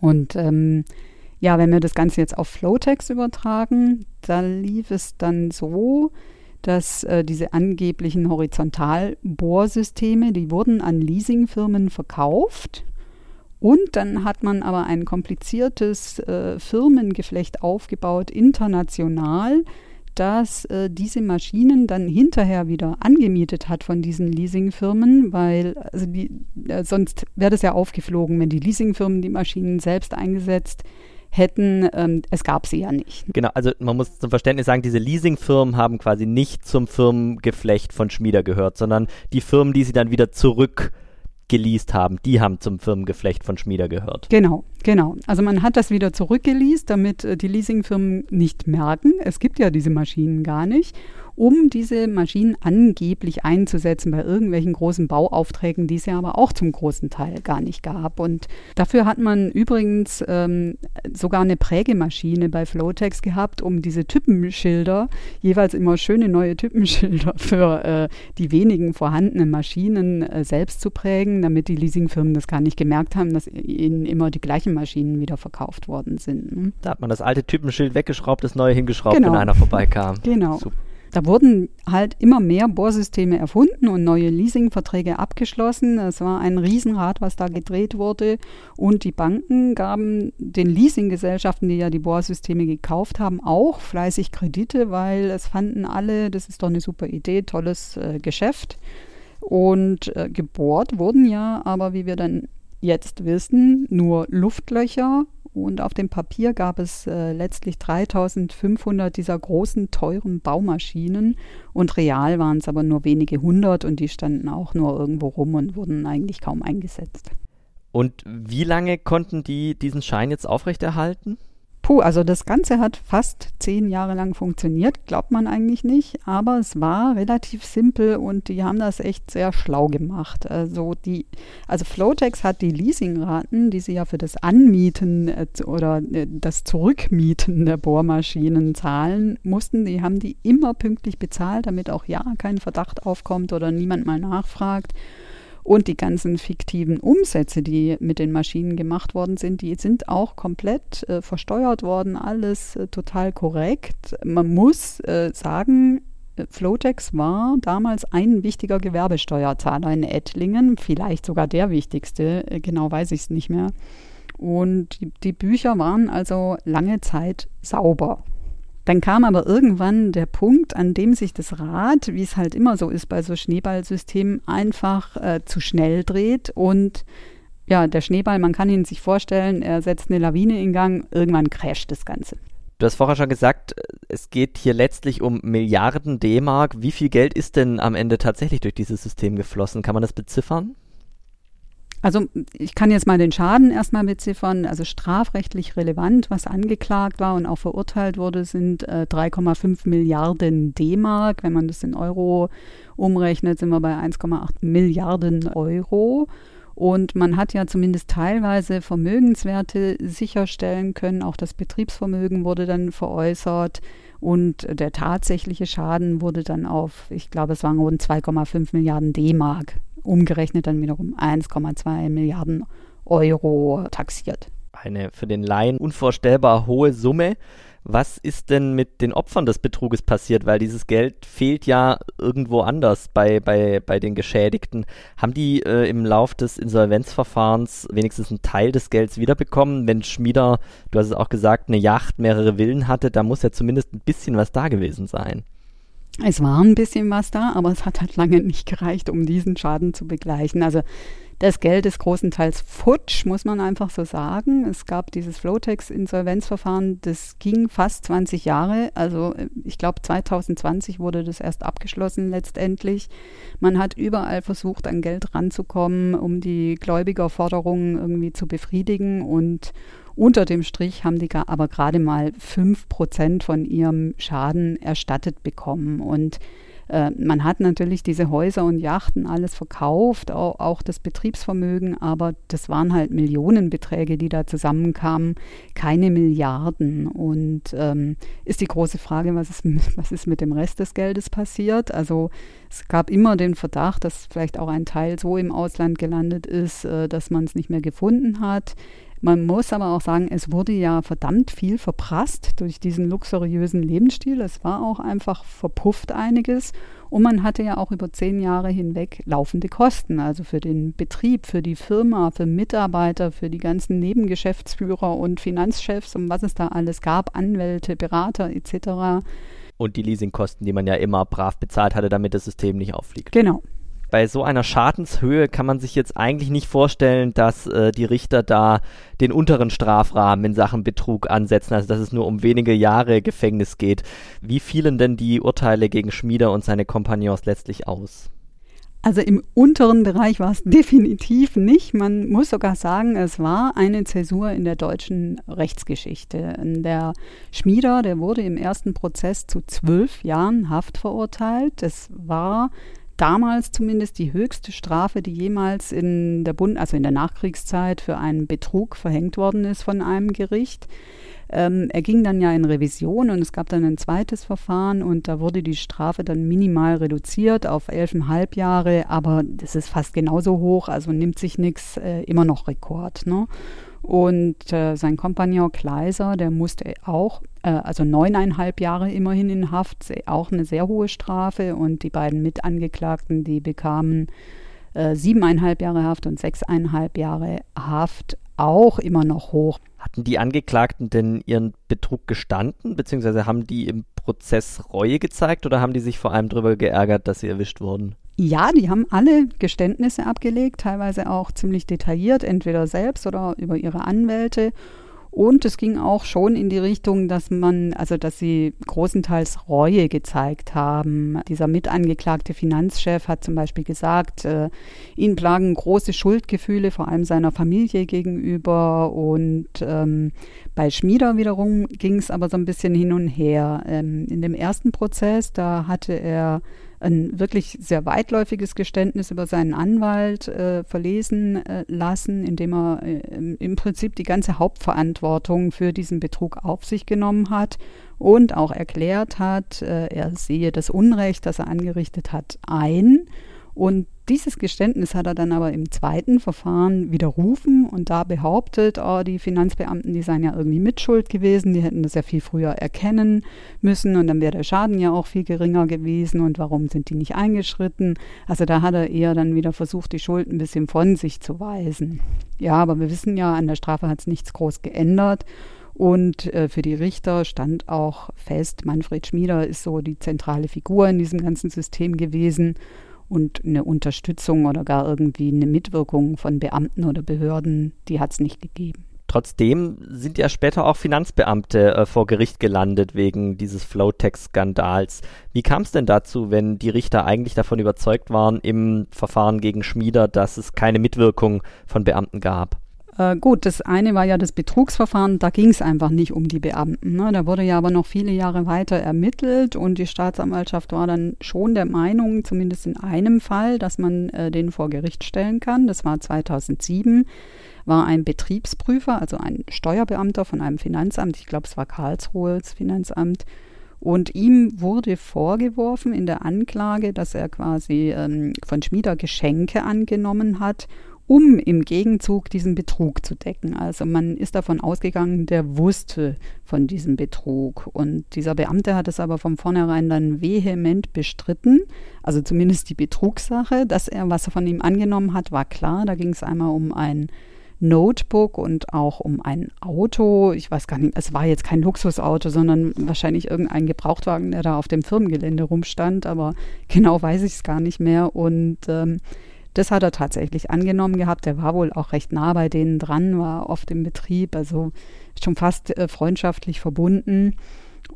S3: Und ähm, ja, wenn wir das Ganze jetzt auf Flowtext übertragen, da lief es dann so, dass äh, diese angeblichen Horizontalbohrsysteme, die wurden an Leasingfirmen verkauft. Und dann hat man aber ein kompliziertes äh, Firmengeflecht aufgebaut, international, dass äh, diese Maschinen dann hinterher wieder angemietet hat von diesen Leasingfirmen, weil also die, äh, sonst wäre das ja aufgeflogen, wenn die Leasingfirmen die Maschinen selbst eingesetzt hätten. Ähm, es gab sie ja nicht.
S2: Genau, also man muss zum Verständnis sagen, diese Leasingfirmen haben quasi nicht zum Firmengeflecht von Schmieder gehört, sondern die Firmen, die sie dann wieder zurück geleast haben, die haben zum Firmengeflecht von Schmieder gehört.
S3: Genau, genau. Also man hat das wieder zurückgeleast, damit äh, die Leasingfirmen nicht merken, es gibt ja diese Maschinen gar nicht um diese Maschinen angeblich einzusetzen bei irgendwelchen großen Bauaufträgen, die es ja aber auch zum großen Teil gar nicht gab. Und dafür hat man übrigens ähm, sogar eine Prägemaschine bei Flowtex gehabt, um diese Typenschilder, jeweils immer schöne neue Typenschilder für äh, die wenigen vorhandenen Maschinen äh, selbst zu prägen, damit die Leasingfirmen das gar nicht gemerkt haben, dass ihnen immer die gleichen Maschinen wieder verkauft worden sind.
S2: Ne? Da hat man das alte Typenschild weggeschraubt, das neue hingeschraubt, genau. wenn einer vorbeikam.
S3: Genau. Super. Da wurden halt immer mehr Bohrsysteme erfunden und neue Leasingverträge abgeschlossen. Es war ein Riesenrad, was da gedreht wurde. Und die Banken gaben den Leasinggesellschaften, die ja die Bohrsysteme gekauft haben, auch fleißig Kredite, weil es fanden alle, das ist doch eine super Idee, tolles äh, Geschäft. Und äh, gebohrt wurden ja aber, wie wir dann jetzt wissen, nur Luftlöcher und auf dem Papier gab es äh, letztlich 3500 dieser großen, teuren Baumaschinen und real waren es aber nur wenige hundert und die standen auch nur irgendwo rum und wurden eigentlich kaum eingesetzt.
S2: Und wie lange konnten die diesen Schein jetzt aufrechterhalten?
S3: Puh, also das Ganze hat fast zehn Jahre lang funktioniert, glaubt man eigentlich nicht, aber es war relativ simpel und die haben das echt sehr schlau gemacht. Also die, also Flotex hat die Leasingraten, die sie ja für das Anmieten äh, oder äh, das Zurückmieten der Bohrmaschinen zahlen mussten, die haben die immer pünktlich bezahlt, damit auch ja kein Verdacht aufkommt oder niemand mal nachfragt. Und die ganzen fiktiven Umsätze, die mit den Maschinen gemacht worden sind, die sind auch komplett äh, versteuert worden, alles äh, total korrekt. Man muss äh, sagen, äh, Flotex war damals ein wichtiger Gewerbesteuerzahler in Ettlingen, vielleicht sogar der wichtigste, äh, genau weiß ich es nicht mehr. Und die, die Bücher waren also lange Zeit sauber. Dann kam aber irgendwann der Punkt, an dem sich das Rad, wie es halt immer so ist bei so Schneeballsystemen, einfach äh, zu schnell dreht und ja, der Schneeball, man kann ihn sich vorstellen, er setzt eine Lawine in Gang, irgendwann crasht das Ganze.
S2: Du hast vorher schon gesagt, es geht hier letztlich um Milliarden D-Mark. Wie viel Geld ist denn am Ende tatsächlich durch dieses System geflossen? Kann man das beziffern?
S3: Also ich kann jetzt mal den Schaden erstmal beziffern. Also strafrechtlich relevant, was angeklagt war und auch verurteilt wurde, sind äh, 3,5 Milliarden D-Mark. Wenn man das in Euro umrechnet, sind wir bei 1,8 Milliarden Euro. Und man hat ja zumindest teilweise Vermögenswerte sicherstellen können. Auch das Betriebsvermögen wurde dann veräußert. Und der tatsächliche Schaden wurde dann auf, ich glaube, es waren rund 2,5 Milliarden D-Mark umgerechnet dann wiederum 1,2 Milliarden Euro taxiert.
S2: Eine für den Laien unvorstellbar hohe Summe. Was ist denn mit den Opfern des Betruges passiert? Weil dieses Geld fehlt ja irgendwo anders bei, bei, bei den Geschädigten. Haben die äh, im Lauf des Insolvenzverfahrens wenigstens einen Teil des Gelds wiederbekommen? Wenn Schmieder, du hast es auch gesagt, eine Yacht, mehrere Villen hatte, da muss ja zumindest ein bisschen was da gewesen sein.
S3: Es war ein bisschen was da, aber es hat halt lange nicht gereicht, um diesen Schaden zu begleichen. Also das Geld ist großenteils futsch, muss man einfach so sagen. Es gab dieses Flotex-Insolvenzverfahren, das ging fast 20 Jahre. Also ich glaube 2020 wurde das erst abgeschlossen letztendlich. Man hat überall versucht, an Geld ranzukommen, um die Gläubigerforderungen irgendwie zu befriedigen und unter dem Strich haben die aber gerade mal 5% von ihrem Schaden erstattet bekommen. Und äh, man hat natürlich diese Häuser und Yachten alles verkauft, auch, auch, das Betriebsvermögen, aber das waren halt Millionenbeträge, die da zusammenkamen, keine Milliarden. Und ähm, ist die große Frage, was ist, was ist mit dem Rest des Geldes passiert? Also es gab immer den Verdacht, dass vielleicht auch ein Teil so im Ausland gelandet ist, äh, dass man es nicht mehr gefunden hat. Man muss aber auch sagen, es wurde ja verdammt viel verprasst durch diesen luxuriösen Lebensstil. Es war auch einfach verpufft einiges. Und man hatte ja auch über zehn Jahre hinweg laufende Kosten, also für den Betrieb, für die Firma, für Mitarbeiter, für die ganzen Nebengeschäftsführer und Finanzchefs und was es da alles gab, Anwälte, Berater etc.
S2: Und die Leasingkosten, die man ja immer brav bezahlt hatte, damit das System nicht auffliegt.
S3: Genau,
S2: bei so einer Schadenshöhe kann man sich jetzt eigentlich nicht vorstellen, dass äh, die Richter da den unteren Strafrahmen in Sachen Betrug ansetzen, also dass es nur um wenige Jahre Gefängnis geht. Wie fielen denn die Urteile gegen Schmieder und seine Kompagnons letztlich aus?
S3: Also im unteren Bereich war es definitiv nicht. Man muss sogar sagen, es war eine Zäsur in der deutschen Rechtsgeschichte. Der Schmieder, der wurde im ersten Prozess zu zwölf Jahren Haft verurteilt. Das war damals zumindest die höchste Strafe, die jemals in der Bund, also in der Nachkriegszeit für einen Betrug verhängt worden ist von einem Gericht. Ähm, er ging dann ja in Revision und es gab dann ein zweites Verfahren und da wurde die Strafe dann minimal reduziert auf elfeinhalb Jahre, aber das ist fast genauso hoch, also nimmt sich nichts, äh, immer noch Rekord. Ne? Und äh, sein Kompagnon Kleiser, der musste auch, also neuneinhalb Jahre immerhin in Haft, auch eine sehr hohe Strafe. Und die beiden Mitangeklagten, die bekamen äh, siebeneinhalb Jahre Haft und sechseinhalb Jahre Haft, auch immer noch hoch.
S2: Hatten die Angeklagten denn ihren Betrug gestanden, beziehungsweise haben die im Prozess Reue gezeigt oder haben die sich vor allem darüber geärgert, dass sie erwischt wurden?
S3: Ja, die haben alle Geständnisse abgelegt, teilweise auch ziemlich detailliert, entweder selbst oder über ihre Anwälte. Und es ging auch schon in die Richtung, dass man, also dass sie großenteils Reue gezeigt haben. Dieser mitangeklagte Finanzchef hat zum Beispiel gesagt, äh, ihn plagen große Schuldgefühle, vor allem seiner Familie gegenüber. Und ähm, bei Schmieder wiederum ging es aber so ein bisschen hin und her. Ähm, in dem ersten Prozess, da hatte er ein wirklich sehr weitläufiges Geständnis über seinen Anwalt äh, verlesen äh, lassen, indem er äh, im Prinzip die ganze Hauptverantwortung für diesen Betrug auf sich genommen hat und auch erklärt hat, äh, er sehe das Unrecht, das er angerichtet hat, ein und dieses Geständnis hat er dann aber im zweiten Verfahren widerrufen und da behauptet, oh, die Finanzbeamten, die seien ja irgendwie mitschuld gewesen, die hätten das ja viel früher erkennen müssen und dann wäre der Schaden ja auch viel geringer gewesen und warum sind die nicht eingeschritten? Also da hat er eher dann wieder versucht, die Schuld ein bisschen von sich zu weisen. Ja, aber wir wissen ja, an der Strafe hat es nichts groß geändert. Und äh, für die Richter stand auch fest, Manfred Schmieder ist so die zentrale Figur in diesem ganzen System gewesen und eine Unterstützung oder gar irgendwie eine Mitwirkung von Beamten oder Behörden, die hat es nicht gegeben.
S2: Trotzdem sind ja später auch Finanzbeamte äh, vor Gericht gelandet wegen dieses Flowtex-Skandals. Wie kam es denn dazu, wenn die Richter eigentlich davon überzeugt waren im Verfahren gegen Schmieder, dass es keine Mitwirkung von Beamten gab?
S3: Äh, gut, das eine war ja das Betrugsverfahren, da ging es einfach nicht um die Beamten. Ne? Da wurde ja aber noch viele Jahre weiter ermittelt und die Staatsanwaltschaft war dann schon der Meinung, zumindest in einem Fall, dass man äh, den vor Gericht stellen kann. Das war 2007 war ein Betriebsprüfer, also ein Steuerbeamter von einem Finanzamt, ich glaube es war Karlsruhes Finanzamt, und ihm wurde vorgeworfen in der Anklage, dass er quasi ähm, von Schmieder Geschenke angenommen hat um im Gegenzug diesen Betrug zu decken. Also man ist davon ausgegangen, der wusste von diesem Betrug. Und dieser Beamte hat es aber von vornherein dann vehement bestritten, also zumindest die Betrugssache, dass er, was er von ihm angenommen hat, war klar. Da ging es einmal um ein Notebook und auch um ein Auto. Ich weiß gar nicht, es war jetzt kein Luxusauto, sondern wahrscheinlich irgendein Gebrauchtwagen, der da auf dem Firmengelände rumstand, aber genau weiß ich es gar nicht mehr. Und ähm, das hat er tatsächlich angenommen gehabt. Er war wohl auch recht nah bei denen dran, war oft im Betrieb, also schon fast äh, freundschaftlich verbunden.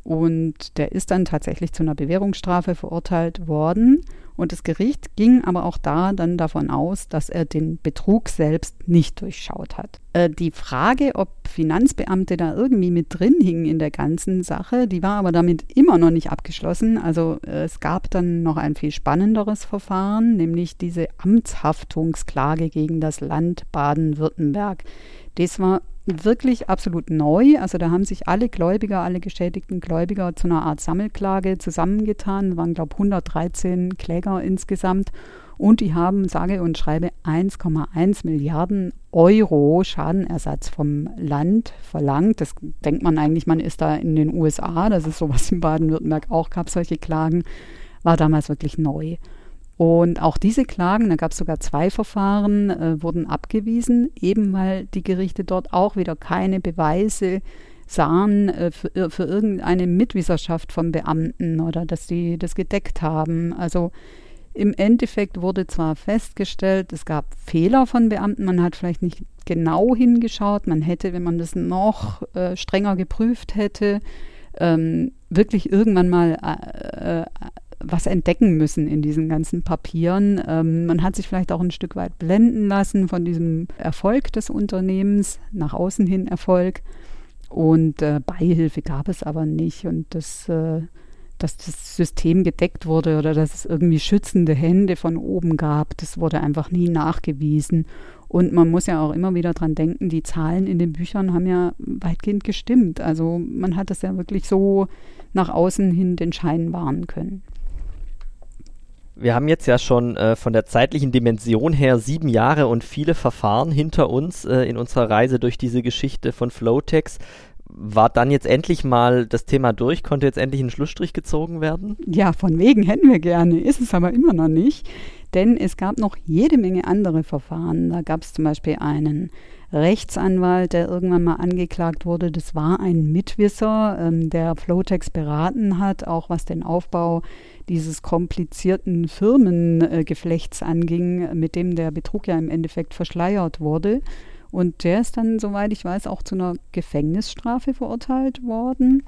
S3: Und der ist dann tatsächlich zu einer Bewährungsstrafe verurteilt worden. Und das Gericht ging aber auch da dann davon aus, dass er den Betrug selbst nicht durchschaut hat. Äh, die Frage, ob Finanzbeamte da irgendwie mit drin hingen in der ganzen Sache, die war aber damit immer noch nicht abgeschlossen. Also äh, es gab dann noch ein viel spannenderes Verfahren, nämlich diese Amtshaftungsklage gegen das Land Baden-Württemberg. Das war wirklich absolut neu. Also da haben sich alle Gläubiger, alle geschädigten Gläubiger zu einer Art Sammelklage zusammengetan. Es waren, glaube ich, 113 Kläger insgesamt. Und die haben, sage und schreibe, 1,1 Milliarden Euro Schadenersatz vom Land verlangt. Das denkt man eigentlich, man ist da in den USA. Das ist sowas in Baden-Württemberg auch, gab solche Klagen. War damals wirklich neu. Und auch diese Klagen, da gab es sogar zwei Verfahren, äh, wurden abgewiesen, eben weil die Gerichte dort auch wieder keine Beweise sahen äh, für, für, irgendeine Mitwisserschaft von Beamten oder dass sie das gedeckt haben. Also im Endeffekt wurde zwar festgestellt, es gab Fehler von Beamten, man hat vielleicht nicht genau hingeschaut, man hätte, wenn man das noch äh, strenger geprüft hätte, ähm, wirklich irgendwann mal äh, äh was entdecken müssen in diesen ganzen Papieren. Ähm, man hat sich vielleicht auch ein Stück weit blenden lassen von diesem Erfolg des Unternehmens, nach außen hin Erfolg. Und äh, Beihilfe gab es aber nicht. Und das, äh, dass das System gedeckt wurde oder dass es irgendwie schützende Hände von oben gab, das wurde einfach nie nachgewiesen. Und man muss ja auch immer wieder dran denken, die Zahlen in den Büchern haben ja weitgehend gestimmt. Also man hat das ja wirklich so nach außen hin den Schein wahren können.
S2: Wir haben jetzt ja schon äh, von der zeitlichen Dimension her sieben Jahre und viele Verfahren hinter uns äh, in unserer Reise durch diese Geschichte von Flowtex. War dann jetzt endlich mal das Thema durch? Konnte jetzt endlich ein Schlussstrich gezogen werden?
S3: Ja, von wegen hätten wir gerne, ist es aber immer noch nicht. Denn es gab noch jede Menge andere Verfahren. Da gab es zum Beispiel einen Rechtsanwalt, der irgendwann mal angeklagt wurde. Das war ein Mitwisser, ähm, der Flowtex beraten hat, auch was den Aufbau dieses komplizierten Firmengeflechts anging, mit dem der Betrug ja im Endeffekt verschleiert wurde. Und der ist dann, soweit ich weiß, auch zu einer Gefängnisstrafe verurteilt worden.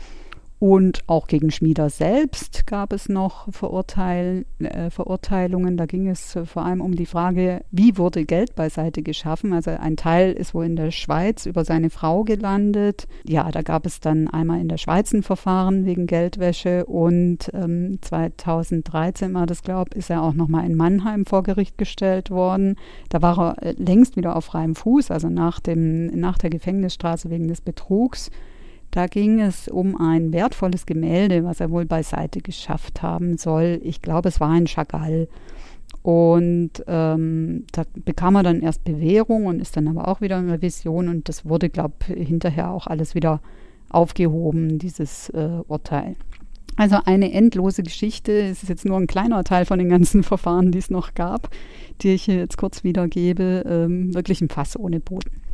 S3: Und auch gegen Schmieder selbst gab es noch Verurteil, äh, Verurteilungen. Da ging es äh, vor allem um die Frage, wie wurde Geld beiseite geschaffen. Also ein Teil ist wohl in der Schweiz über seine Frau gelandet. Ja, da gab es dann einmal in der Schweiz ein Verfahren wegen Geldwäsche und ähm, 2013 war das, glaube ich, ist er auch nochmal in Mannheim vor Gericht gestellt worden. Da war er äh, längst wieder auf freiem Fuß, also nach, dem, nach der Gefängnisstraße wegen des Betrugs. Da ging es um ein wertvolles Gemälde, was er wohl beiseite geschafft haben soll. Ich glaube, es war ein Chagall. Und ähm, da bekam er dann erst Bewährung und ist dann aber auch wieder in Revision. Und das wurde, glaube ich, hinterher auch alles wieder aufgehoben, dieses äh, Urteil. Also eine endlose Geschichte. Es ist jetzt nur ein kleiner Teil von den ganzen Verfahren, die es noch gab, die ich hier jetzt kurz wiedergebe. Ähm, wirklich ein Fass ohne Boden.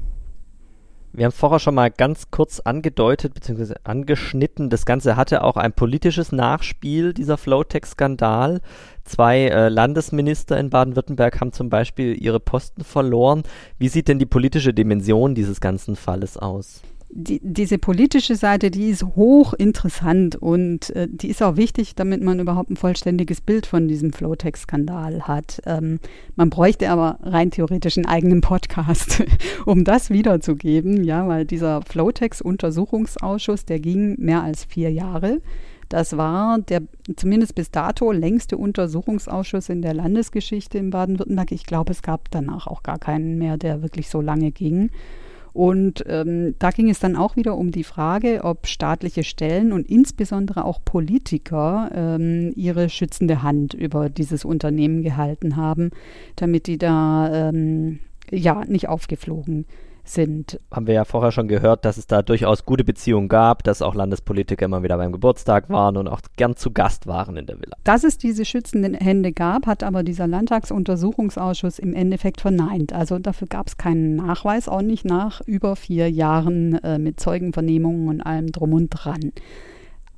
S2: Wir haben vorher schon mal ganz kurz angedeutet bzw. angeschnitten. Das Ganze hatte auch ein politisches Nachspiel, dieser Flowtech-Skandal. Zwei äh, Landesminister in Baden-Württemberg haben zum Beispiel ihre Posten verloren. Wie sieht denn die politische Dimension dieses ganzen Falles aus?
S3: Die, diese politische Seite, die ist hochinteressant und äh, die ist auch wichtig, damit man überhaupt ein vollständiges Bild von diesem Flowtex-Skandal hat. Ähm, man bräuchte aber rein theoretisch einen eigenen Podcast, um das wiederzugeben, ja, weil dieser Flowtex-Untersuchungsausschuss, der ging mehr als vier Jahre. Das war der zumindest bis dato längste Untersuchungsausschuss in der Landesgeschichte in Baden-Württemberg. Ich glaube, es gab danach auch gar keinen mehr, der wirklich so lange ging. Und ähm, da ging es dann auch wieder um die Frage, ob staatliche Stellen und insbesondere auch Politiker ähm, ihre schützende Hand über dieses Unternehmen gehalten haben, damit die da ähm, ja nicht aufgeflogen sind.
S2: Haben wir ja vorher schon gehört, dass es da durchaus gute Beziehungen gab, dass auch Landespolitiker immer wieder beim Geburtstag waren und auch gern zu Gast waren in der Villa.
S3: Dass es diese schützenden Hände gab, hat aber dieser Landtagsuntersuchungsausschuss im Endeffekt verneint. Also dafür gab es keinen Nachweis, auch nicht nach über vier Jahren äh, mit Zeugenvernehmungen und allem drum und dran.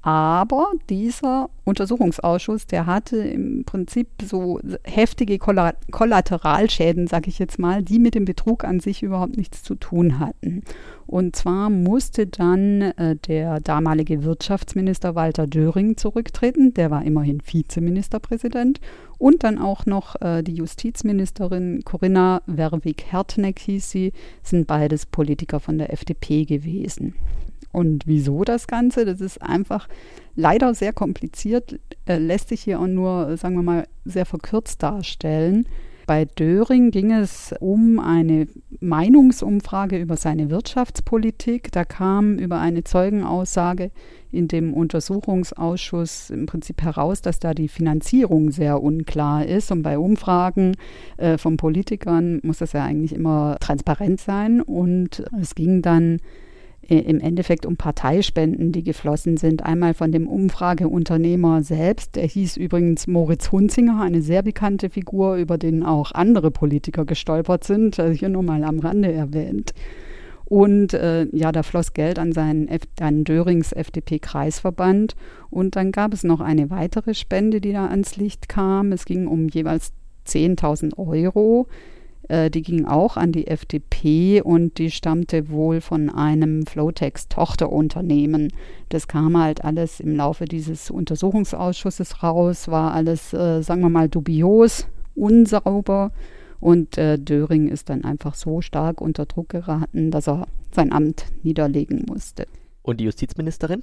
S3: Aber dieser Untersuchungsausschuss, der hatte im Prinzip so heftige Kollateralschäden, sage ich jetzt mal, die mit dem Betrug an sich überhaupt nichts zu tun hatten. Und zwar musste dann äh, der damalige Wirtschaftsminister Walter Döring zurücktreten, der war immerhin Vizeministerpräsident, und dann auch noch äh, die Justizministerin Corinna Werwig-Hertneck hieß sie, sind beides Politiker von der FDP gewesen. Und wieso das Ganze? Das ist einfach leider sehr kompliziert, äh, lässt sich hier auch nur, sagen wir mal, sehr verkürzt darstellen. Bei Döring ging es um eine Meinungsumfrage über seine Wirtschaftspolitik. Da kam über eine Zeugenaussage in dem Untersuchungsausschuss im Prinzip heraus, dass da die Finanzierung sehr unklar ist. Und bei Umfragen äh, von Politikern muss das ja eigentlich immer transparent sein. Und es ging dann im Endeffekt um Parteispenden, die geflossen sind. Einmal von dem Umfrageunternehmer selbst, der hieß übrigens Moritz Hunzinger, eine sehr bekannte Figur, über den auch andere Politiker gestolpert sind, also hier nur mal am Rande erwähnt. Und äh, ja, da floss Geld an seinen F an Dörings FDP-Kreisverband. Und dann gab es noch eine weitere Spende, die da ans Licht kam. Es ging um jeweils 10.000 Euro äh, die ging auch an die FDP und die stammte wohl von einem Flowtex-Tochterunternehmen. Das kam halt alles im Laufe dieses Untersuchungsausschusses raus, war alles, äh, sagen wir mal, dubios, unsauber. Und äh, Döring ist dann einfach so stark unter Druck geraten, dass er sein Amt niederlegen musste.
S2: Und die Justizministerin?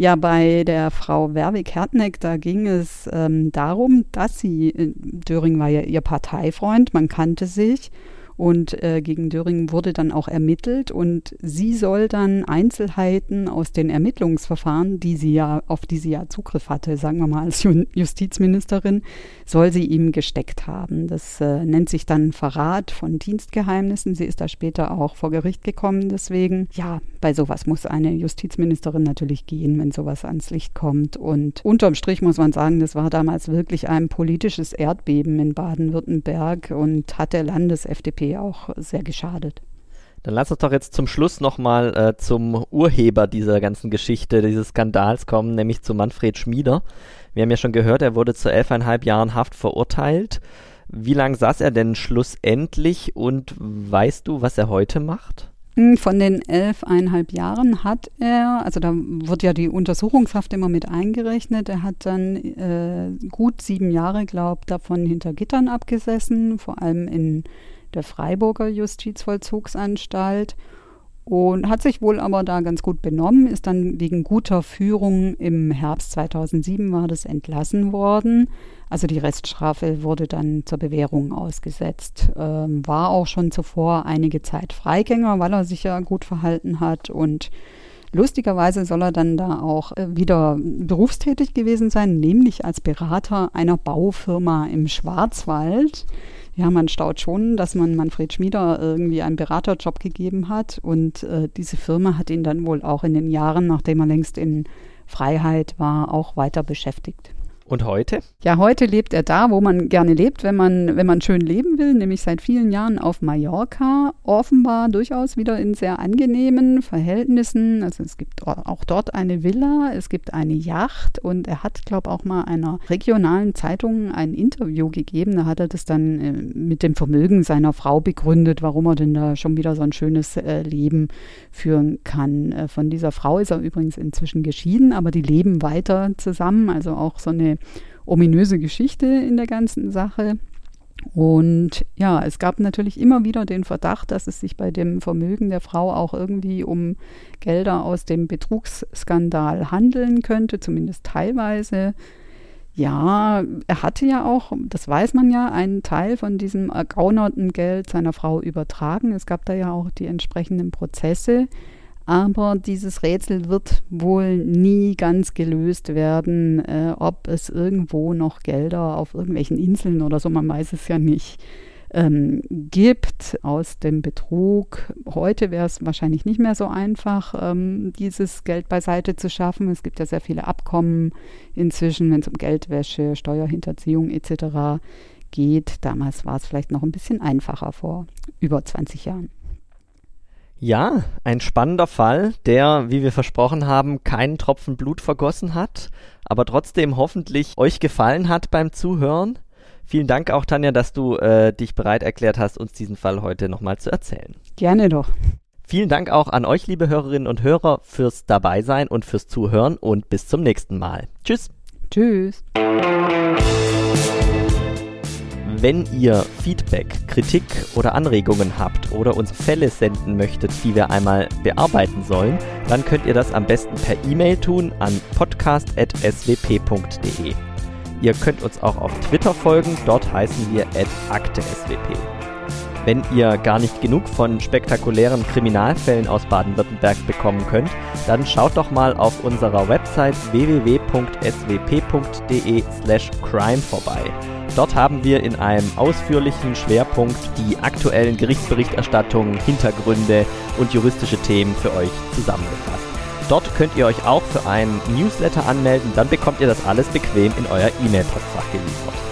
S3: Ja, bei der Frau Werwig-Hertneck, da ging es ähm, darum, dass sie, äh, Döring war ja ihr Parteifreund, man kannte sich und äh, gegen Döring wurde dann auch ermittelt und sie soll dann Einzelheiten aus den Ermittlungsverfahren, die sie ja, auf die sie ja Zugriff hatte, sagen wir mal als Justizministerin, soll sie ihm gesteckt haben. Das äh, nennt sich dann Verrat von Dienstgeheimnissen. Sie ist da später auch vor Gericht gekommen. Deswegen, ja, bei sowas muss eine Justizministerin natürlich gehen, wenn sowas ans Licht kommt. Und unterm Strich muss man sagen, das war damals wirklich ein politisches Erdbeben in Baden-Württemberg und hat der Landes-FDP auch sehr geschadet.
S2: Dann lass uns doch jetzt zum Schluss nochmal äh, zum Urheber dieser ganzen Geschichte, dieses Skandals kommen, nämlich zu Manfred Schmieder. Wir haben ja schon gehört, er wurde zu elfeinhalb Jahren Haft verurteilt. Wie lange saß er denn schlussendlich und weißt du, was er heute macht?
S3: Hm, von den elfeinhalb Jahren hat er, also da wird ja die Untersuchungshaft immer mit eingerechnet, er hat dann äh, gut sieben Jahre, glaube ich, davon hinter Gittern abgesessen, vor allem in der Freiburger Justizvollzugsanstalt und hat sich wohl aber da ganz gut benommen, ist dann wegen guter Führung im Herbst 2007 war das entlassen worden. Also die Reststrafe wurde dann zur Bewährung ausgesetzt. Ähm, war auch schon zuvor einige Zeit Freigänger, weil er sich ja gut verhalten hat und Lustigerweise soll er dann da auch äh, wieder berufstätig gewesen sein, nämlich als Berater einer Baufirma im Schwarzwald. Ja, man staut schon, dass man Manfred Schmieder irgendwie einen Beraterjob gegeben hat und äh, diese Firma hat ihn dann wohl auch in den Jahren, nachdem er längst in Freiheit war, auch weiter beschäftigt.
S2: Und heute?
S3: Ja, heute lebt er da, wo man gerne lebt, wenn man, wenn man schön leben will, nämlich seit vielen Jahren auf Mallorca. Offenbar durchaus wieder in sehr angenehmen Verhältnissen. Also es gibt auch dort eine Villa, es gibt eine Yacht und er hat, glaube ich, auch mal einer regionalen Zeitung ein Interview gegeben. Da hat er das dann äh, mit dem Vermögen seiner Frau begründet, warum er denn da schon wieder so ein schönes äh, Leben führen kann. Äh, von dieser Frau ist er übrigens inzwischen geschieden, aber die leben weiter zusammen. Also auch so eine ominöse Geschichte in der ganzen Sache. Und ja, es gab natürlich immer wieder den Verdacht, dass es sich bei dem Vermögen der Frau auch irgendwie um Gelder aus dem Betrugsskandal handeln könnte, zumindest teilweise. Ja, er hatte ja auch, das weiß man ja, einen Teil von diesem ergaunerten Geld seiner Frau übertragen. Es gab da ja auch die entsprechenden Prozesse. Aber dieses Rätsel wird wohl nie ganz gelöst werden, äh, ob es irgendwo noch Gelder auf irgendwelchen Inseln oder so, man weiß es ja nicht, ähm, gibt aus dem Betrug. Heute wäre es wahrscheinlich nicht mehr so einfach, ähm, dieses Geld beiseite zu schaffen. Es gibt ja sehr viele Abkommen inzwischen, wenn es um Geldwäsche, Steuerhinterziehung etc. geht. Damals war es vielleicht noch ein bisschen einfacher vor über 20 Jahren.
S2: Ja, ein spannender Fall, der, wie wir versprochen haben, keinen Tropfen Blut vergossen hat, aber trotzdem hoffentlich euch gefallen hat beim Zuhören. Vielen Dank auch, Tanja, dass du äh, dich bereit erklärt hast, uns diesen Fall heute nochmal zu erzählen.
S3: Gerne doch.
S2: Vielen Dank auch an euch, liebe Hörerinnen und Hörer, fürs Dabeisein und fürs Zuhören und bis zum nächsten Mal. Tschüss.
S3: Tschüss.
S2: Wenn ihr Feedback, Kritik oder Anregungen habt oder uns Fälle senden möchtet, die wir einmal bearbeiten sollen, dann könnt ihr das am besten per E-Mail tun an podcast.swp.de. Ihr könnt uns auch auf Twitter folgen, dort heißen wir @akteswp. Wenn ihr gar nicht genug von spektakulären Kriminalfällen aus Baden-Württemberg bekommen könnt, dann schaut doch mal auf unserer Website www.swp.de/crime vorbei. Dort haben wir in einem ausführlichen Schwerpunkt die aktuellen Gerichtsberichterstattungen, Hintergründe und juristische Themen für euch zusammengefasst. Dort könnt ihr euch auch für einen Newsletter anmelden, dann bekommt ihr das alles bequem in euer E-Mail-Postfach geliefert.